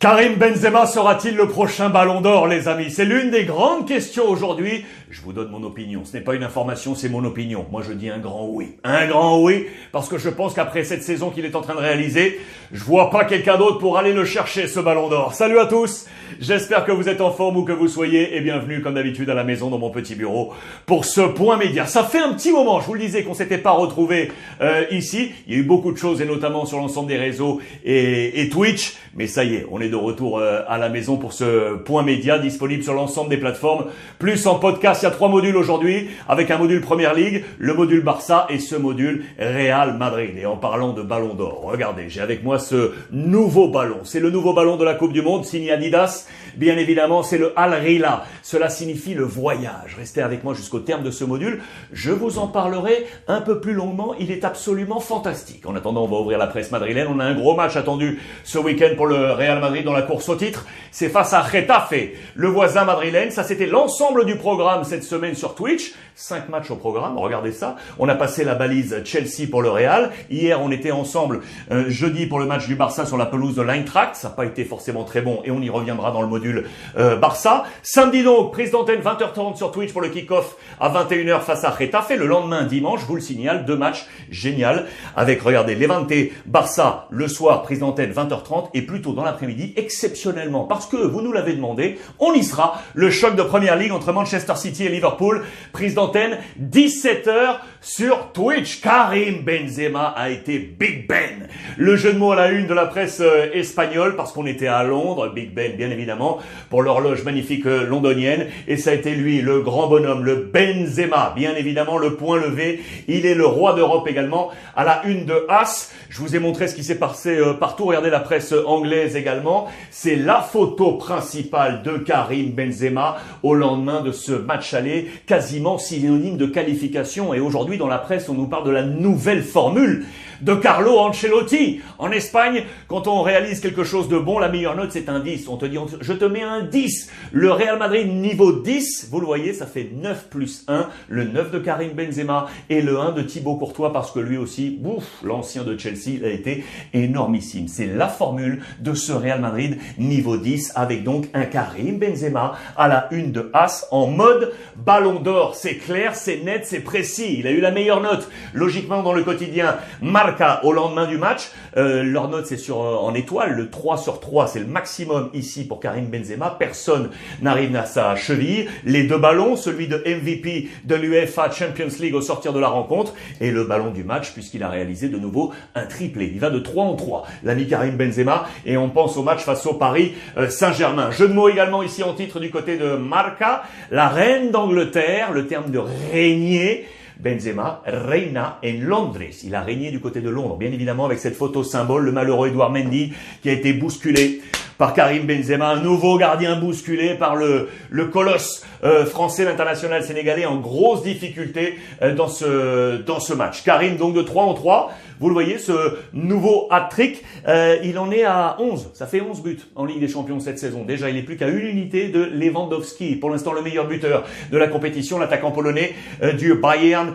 Karim Benzema sera-t-il le prochain ballon d'or, les amis? C'est l'une des grandes questions aujourd'hui. Je vous donne mon opinion. Ce n'est pas une information, c'est mon opinion. Moi, je dis un grand oui. Un grand oui, parce que je pense qu'après cette saison qu'il est en train de réaliser, je vois pas quelqu'un d'autre pour aller le chercher, ce ballon d'or. Salut à tous J'espère que vous êtes en forme ou que vous soyez, et bienvenue, comme d'habitude, à la maison, dans mon petit bureau, pour ce point média. Ça fait un petit moment, je vous le disais, qu'on s'était pas retrouvé euh, ici. Il y a eu beaucoup de choses, et notamment sur l'ensemble des réseaux et, et Twitch. Mais ça y est, on est de retour euh, à la maison pour ce point média disponible sur l'ensemble des plateformes. Plus en podcast, il y a trois modules aujourd'hui, avec un module Première Ligue, le module Barça et ce module Real Madrid. Et en parlant de ballon d'or, regardez, j'ai avec moi ce nouveau ballon. C'est le nouveau ballon de la Coupe du Monde, signé Adidas. Bien évidemment, c'est le Al Rila. Cela signifie le voyage. Restez avec moi jusqu'au terme de ce module. Je vous en parlerai un peu plus longuement. Il est absolument fantastique. En attendant, on va ouvrir la presse madrilène. On a un gros match attendu ce week-end pour le Real Madrid dans la course au titre. C'est face à Getafe, le voisin madrilène. Ça, c'était l'ensemble du programme cette semaine sur Twitch. Cinq matchs au programme, regardez ça. On a passé la balise Chelsea pour le Real. Hier, on était ensemble euh, jeudi pour le match du Barça sur la pelouse de l'Eintracht. Ça n'a pas été forcément très bon et on y reviendra dans le module euh, Barça. Samedi donc, prise d'antenne 20h30 sur Twitch pour le kick-off à 21h face à Getafe. Le lendemain, dimanche, je vous le signale, deux matchs génial avec, regardez, Levante, Barça le soir, prise d'antenne 20h30 et plutôt dans l'après-midi, exceptionnellement, parce que vous nous l'avez demandé, on y sera, le choc de première ligue entre Manchester City et Liverpool, prise d'antenne 17h sur Twitch. Karim Benzema a été Big Ben. Le jeu de mots à la une de la presse euh, espagnole, parce qu'on était à Londres, Big Ben bien évidemment, pour l'horloge magnifique euh, londonienne, et ça a été lui, le grand bonhomme, le Benzema, bien évidemment, le point levé. Il est le roi d'Europe également, à la une de As. Je vous ai montré ce qui s'est passé euh, partout. Regardez la presse anglaise également. C'est la photo principale de Karim Benzema au lendemain de ce match aller, quasiment synonyme de qualification. Et aujourd'hui, dans la presse, on nous parle de la nouvelle formule de Carlo Ancelotti. En Espagne, quand on réalise quelque chose de bon, la meilleure note c'est un 10. On te dit, je te mets un 10. Le Real Madrid niveau 10, vous le voyez, ça fait 9 plus 1. Le 9 de Karim Benzema et le 1 de Thibaut Courtois parce que lui aussi, bouf, l'ancien de Chelsea a été énormissime. C'est la formule de ce Real Madrid niveau 10 avec donc un Karim Benzema à la une de As en mode ballon d'or. C'est clair, c'est net, c'est précis. Il a eu la meilleure note. Logiquement dans le quotidien, au lendemain du match. Euh, leur note c'est sur euh, en étoile, le 3 sur 3 c'est le maximum ici pour Karim Benzema. Personne n'arrive à sa cheville. Les deux ballons, celui de MVP de l'UEFA Champions League au sortir de la rencontre et le ballon du match puisqu'il a réalisé de nouveau un triplé. Il va de 3 en 3, l'ami Karim Benzema et on pense au match face au Paris euh, Saint-Germain. Jeu de mots également ici en titre du côté de Marca, la reine d'Angleterre, le terme de régner Benzema reina en Londres. Il a régné du côté de Londres, bien évidemment avec cette photo symbole, le malheureux Edouard Mendy qui a été bousculé par Karim Benzema, un nouveau gardien bousculé par le, le colosse euh, français, l'international sénégalais en grosse difficulté euh, dans, ce, dans ce match. Karim donc de 3 en 3, vous le voyez, ce nouveau hat-trick, euh, il en est à 11. Ça fait 11 buts en Ligue des Champions cette saison. Déjà, il n'est plus qu'à une unité de Lewandowski. Pour l'instant, le meilleur buteur de la compétition, l'attaquant polonais du Bayern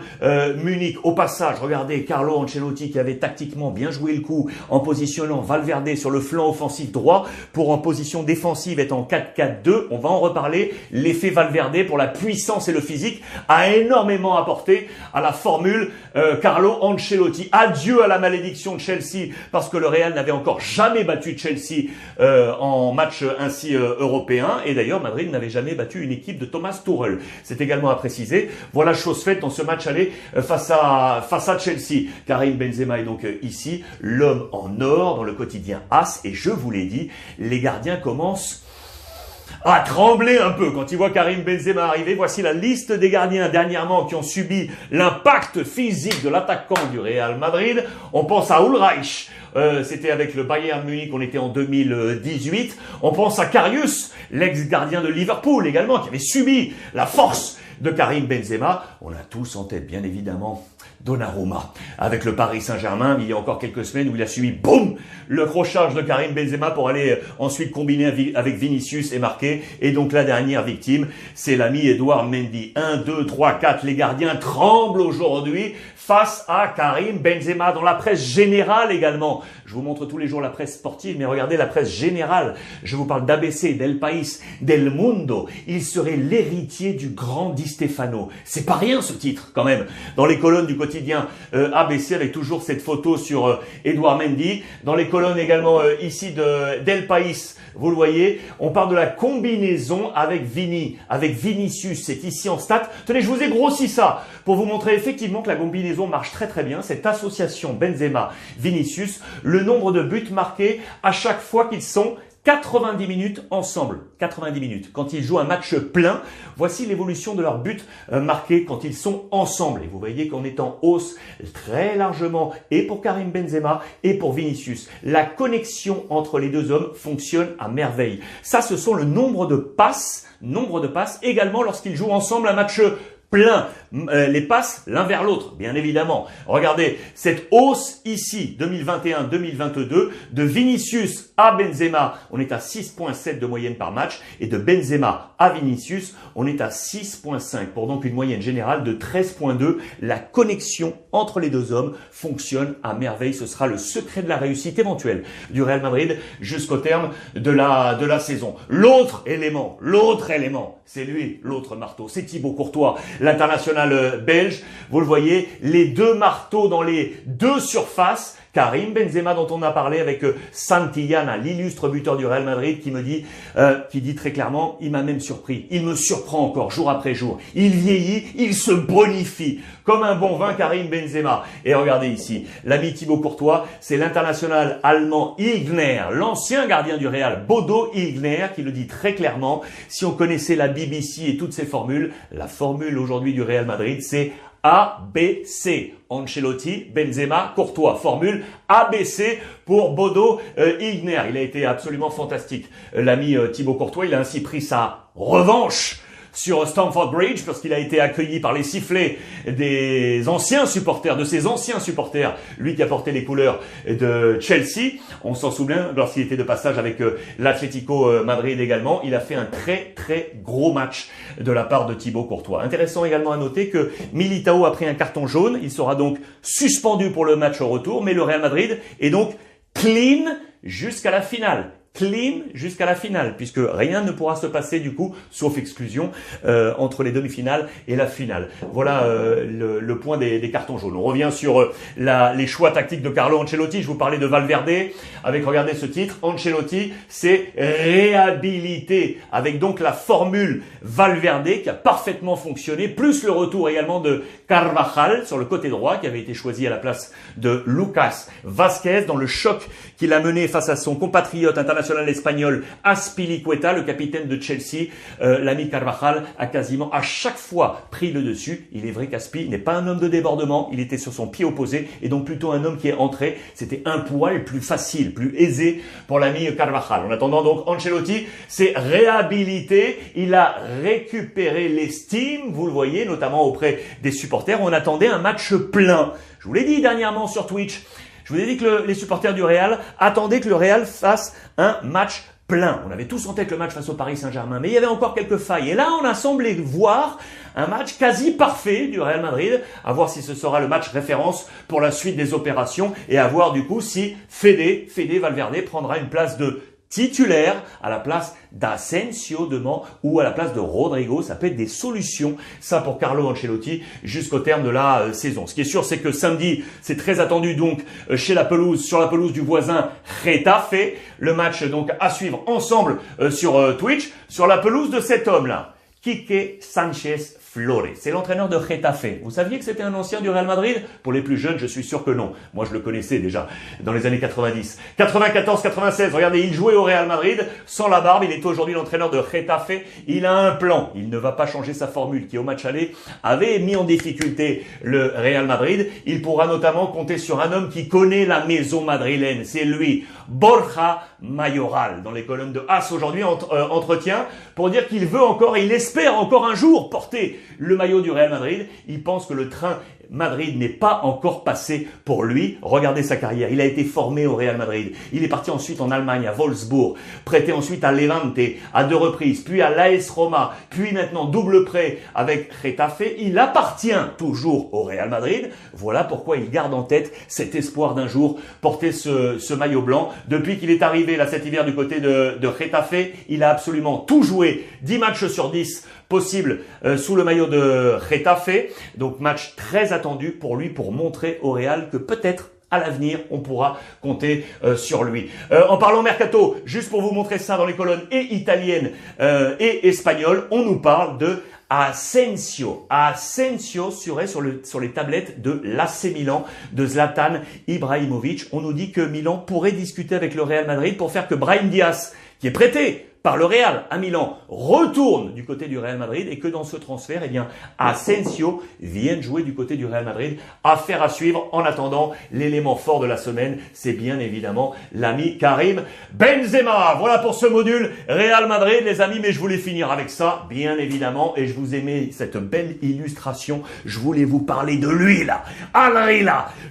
Munich. Au passage, regardez Carlo Ancelotti qui avait tactiquement bien joué le coup en positionnant Valverde sur le flanc offensif droit pour en position défensive être en 4-4-2. On va en reparler. L'effet Valverde pour la puissance et le physique a énormément apporté à la formule euh, Carlo Ancelotti. Adieu à la malédiction de Chelsea parce que le Real n'avait encore jamais battu Chelsea euh, en match ainsi euh, européen et d'ailleurs Madrid n'avait jamais battu une équipe de Thomas Tuchel. C'est également à préciser. Voilà chose faite dans ce match aller face à face à Chelsea. Karim Benzema est donc ici l'homme en or dans le quotidien As et je vous l'ai dit, les gardiens commencent à trembler un peu quand ils voient Karim Benzema arriver. Voici la liste des gardiens dernièrement qui ont subi l'impact physique de l'attaquant du Real Madrid. On pense à Ulreich. Euh, c'était avec le Bayern Munich, on était en 2018. On pense à Karius, l'ex-gardien de Liverpool également, qui avait subi la force de Karim Benzema. On a tous en tête, bien évidemment, Donnarumma avec le Paris Saint-Germain il y a encore quelques semaines où il a suivi, boum, le crocharge de Karim Benzema pour aller euh, ensuite combiner avec Vinicius et marquer. Et donc la dernière victime, c'est l'ami Edouard Mendy. 1, 2, 3, 4, les gardiens tremblent aujourd'hui face à Karim Benzema dans la presse générale également. Je vous montre tous les jours la presse sportive, mais regardez la presse générale. Je vous parle d'ABC, d'El País, d'El Mundo. Il serait l'héritier du grand Di Stefano. C'est pas rien ce titre quand même. Dans les colonnes du quotidien euh, ABC avec toujours cette photo sur euh, Edouard Mendy. Dans les colonnes également euh, ici de d'El País, vous le voyez, on parle de la combinaison avec Vini, avec Vinicius. C'est ici en stat. Tenez, je vous ai grossi ça pour vous montrer effectivement que la combinaison marche très très bien. Cette association Benzema-Vinicius, le nombre de buts marqués à chaque fois qu'ils sont 90 minutes ensemble. 90 minutes. Quand ils jouent un match plein, voici l'évolution de leurs buts euh, marqués quand ils sont ensemble. Et vous voyez qu'on est en hausse très largement et pour Karim Benzema et pour Vinicius. La connexion entre les deux hommes fonctionne à merveille. Ça, ce sont le nombre de passes, nombre de passes également lorsqu'ils jouent ensemble un match plein euh, les passes l'un vers l'autre, bien évidemment. Regardez, cette hausse ici, 2021-2022, de Vinicius à Benzema, on est à 6.7 de moyenne par match, et de Benzema à Vinicius, on est à 6.5, pour donc une moyenne générale de 13.2. La connexion entre les deux hommes fonctionne à merveille. Ce sera le secret de la réussite éventuelle du Real Madrid jusqu'au terme de la, de la saison. L'autre élément, l'autre élément, c'est lui, l'autre marteau, c'est Thibaut Courtois l'international euh, belge. Vous le voyez, les deux marteaux dans les deux surfaces. Karim Benzema dont on a parlé avec euh, Santillana, l'illustre buteur du Real Madrid, qui me dit, euh, qui dit très clairement, il m'a même surpris. Il me surprend encore jour après jour. Il vieillit, il se bonifie comme un bon vin Karim Benzema. Et regardez ici, l'ami Thibaut Courtois, c'est l'international allemand Igner, l'ancien gardien du Real, Bodo Igner, qui le dit très clairement. Si on connaissait la BBC et toutes ses formules, la formule aujourd'hui du Real Madrid, c'est ABC. Ancelotti, Benzema, Courtois. Formule ABC pour Bodo euh, Igner. Il a été absolument fantastique. Euh, l'ami euh, Thibaut Courtois, il a ainsi pris sa revanche sur Stamford Bridge parce qu'il a été accueilli par les sifflets des anciens supporters, de ses anciens supporters, lui qui a porté les couleurs de Chelsea. On s'en souvient lorsqu'il était de passage avec euh, l'Atlético euh, Madrid également. Il a fait un très très gros match de la part de Thibaut Courtois. Intéressant également à noter que Militao a pris un carton jaune. Il sera donc suspendu pour le match au retour, mais le Real Madrid est donc clean jusqu'à la finale clean jusqu'à la finale, puisque rien ne pourra se passer du coup, sauf exclusion, euh, entre les demi-finales et la finale. Voilà euh, le, point des, cartons jaunes. On revient sur euh, la, les choix tactiques de Carlo Ancelotti. Je vous parlais de Valverde, avec, regardez ce titre, Ancelotti, c'est réhabilité, avec donc la formule Valverde qui a parfaitement fonctionné, plus le retour également de Carvajal sur le côté droit, qui avait été choisi à la place de Lucas Vasquez dans le choc qu'il a mené face à son compatriote international national espagnol Aspilicueta, le capitaine de Chelsea, euh, l'ami Carvajal, a quasiment à chaque fois pris le dessus. Il est vrai qu'Aspi n'est pas un homme de débordement, il était sur son pied opposé et donc plutôt un homme qui est entré. C'était un poil plus facile, plus aisé pour l'ami Carvajal. En attendant donc, Ancelotti s'est réhabilité, il a récupéré l'estime, vous le voyez, notamment auprès des supporters. On attendait un match plein. Je vous l'ai dit dernièrement sur Twitch. Je vous ai dit que les supporters du Real attendaient que le Real fasse un match plein. On avait tous en tête le match face au Paris Saint-Germain, mais il y avait encore quelques failles. Et là, on a semblé voir un match quasi parfait du Real Madrid, à voir si ce sera le match référence pour la suite des opérations et à voir du coup si Fede, Fede Valverde prendra une place de titulaire à la place d'Asensio demain ou à la place de Rodrigo. Ça peut être des solutions, ça pour Carlo Ancelotti jusqu'au terme de la euh, saison. Ce qui est sûr, c'est que samedi, c'est très attendu donc euh, chez la pelouse, sur la pelouse du voisin Retafe. Le match donc à suivre ensemble euh, sur Twitch, sur la pelouse de cet homme-là, Kike Sanchez Flores. C'est l'entraîneur de Getafe. Vous saviez que c'était un ancien du Real Madrid? Pour les plus jeunes, je suis sûr que non. Moi, je le connaissais déjà dans les années 90. 94-96, regardez, il jouait au Real Madrid sans la barbe. Il est aujourd'hui l'entraîneur de Getafe. Il a un plan. Il ne va pas changer sa formule qui, au match aller, avait mis en difficulté le Real Madrid. Il pourra notamment compter sur un homme qui connaît la maison madrilène. C'est lui, Borja Mayoral. Dans les colonnes de As aujourd'hui, euh, entretien pour dire qu'il veut encore il espère encore un jour porter le maillot du Real Madrid. Il pense que le train Madrid n'est pas encore passé pour lui. Regardez sa carrière. Il a été formé au Real Madrid. Il est parti ensuite en Allemagne, à Wolfsburg, prêté ensuite à Levante à deux reprises, puis à l'AS Roma, puis maintenant double prêt avec Retafe. Il appartient toujours au Real Madrid. Voilà pourquoi il garde en tête cet espoir d'un jour porter ce, maillot blanc. Depuis qu'il est arrivé là cet hiver du côté de, Retafe, il a absolument tout joué. 10 matchs sur 10 possible euh, sous le maillot de Retafe. Donc match très attendu pour lui pour montrer au Real que peut-être à l'avenir, on pourra compter euh, sur lui. Euh, en parlant mercato, juste pour vous montrer ça dans les colonnes et italiennes et espagnoles, on nous parle de Asensio. Asensio serait sur, le, sur les tablettes de l'AC Milan, de Zlatan Ibrahimovic. On nous dit que Milan pourrait discuter avec le Real Madrid pour faire que Brahim Diaz, qui est prêté par le Real à Milan retourne du côté du Real Madrid et que dans ce transfert, eh bien, Asensio vient jouer du côté du Real Madrid. Affaire à suivre. En attendant, l'élément fort de la semaine, c'est bien évidemment l'ami Karim Benzema. Voilà pour ce module Real Madrid, les amis, mais je voulais finir avec ça, bien évidemment, et je vous aimais cette belle illustration. Je voulais vous parler de lui, là. Al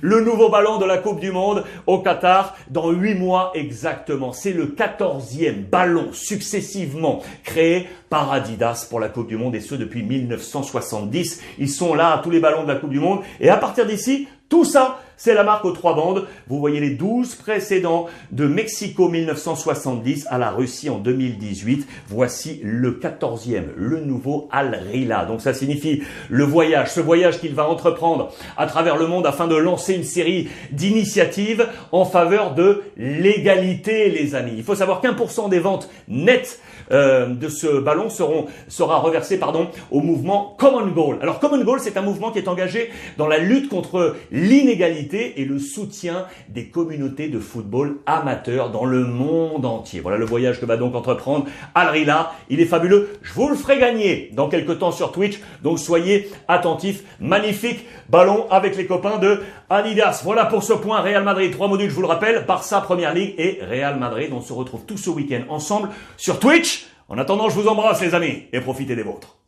le nouveau ballon de la Coupe du Monde au Qatar dans huit mois exactement. C'est le quatorzième ballon successivement créés par Adidas pour la Coupe du Monde et ce depuis 1970. Ils sont là à tous les ballons de la Coupe du Monde et à partir d'ici, tout ça, c'est la marque aux trois bandes. Vous voyez les 12 précédents de Mexico 1970 à la Russie en 2018. Voici le 14e, le nouveau Al Rila. Donc ça signifie le voyage, ce voyage qu'il va entreprendre à travers le monde afin de lancer une série d'initiatives en faveur de l'égalité, les amis. Il faut savoir qu'un pour cent des ventes nettes euh, de ce ballon seront, sera reversé pardon, au mouvement Common Goal. Alors Common Goal, c'est un mouvement qui est engagé dans la lutte contre l'inégalité et le soutien des communautés de football amateurs dans le monde entier. Voilà le voyage que va donc entreprendre Al Rila. Il est fabuleux. Je vous le ferai gagner dans quelques temps sur Twitch. Donc soyez attentifs. Magnifique ballon avec les copains de Adidas. Voilà pour ce point Real Madrid. Trois modules, je vous le rappelle. Barça Première Ligue et Real Madrid. On se retrouve tout ce week-end ensemble sur Twitch. En attendant, je vous embrasse les amis et profitez des vôtres.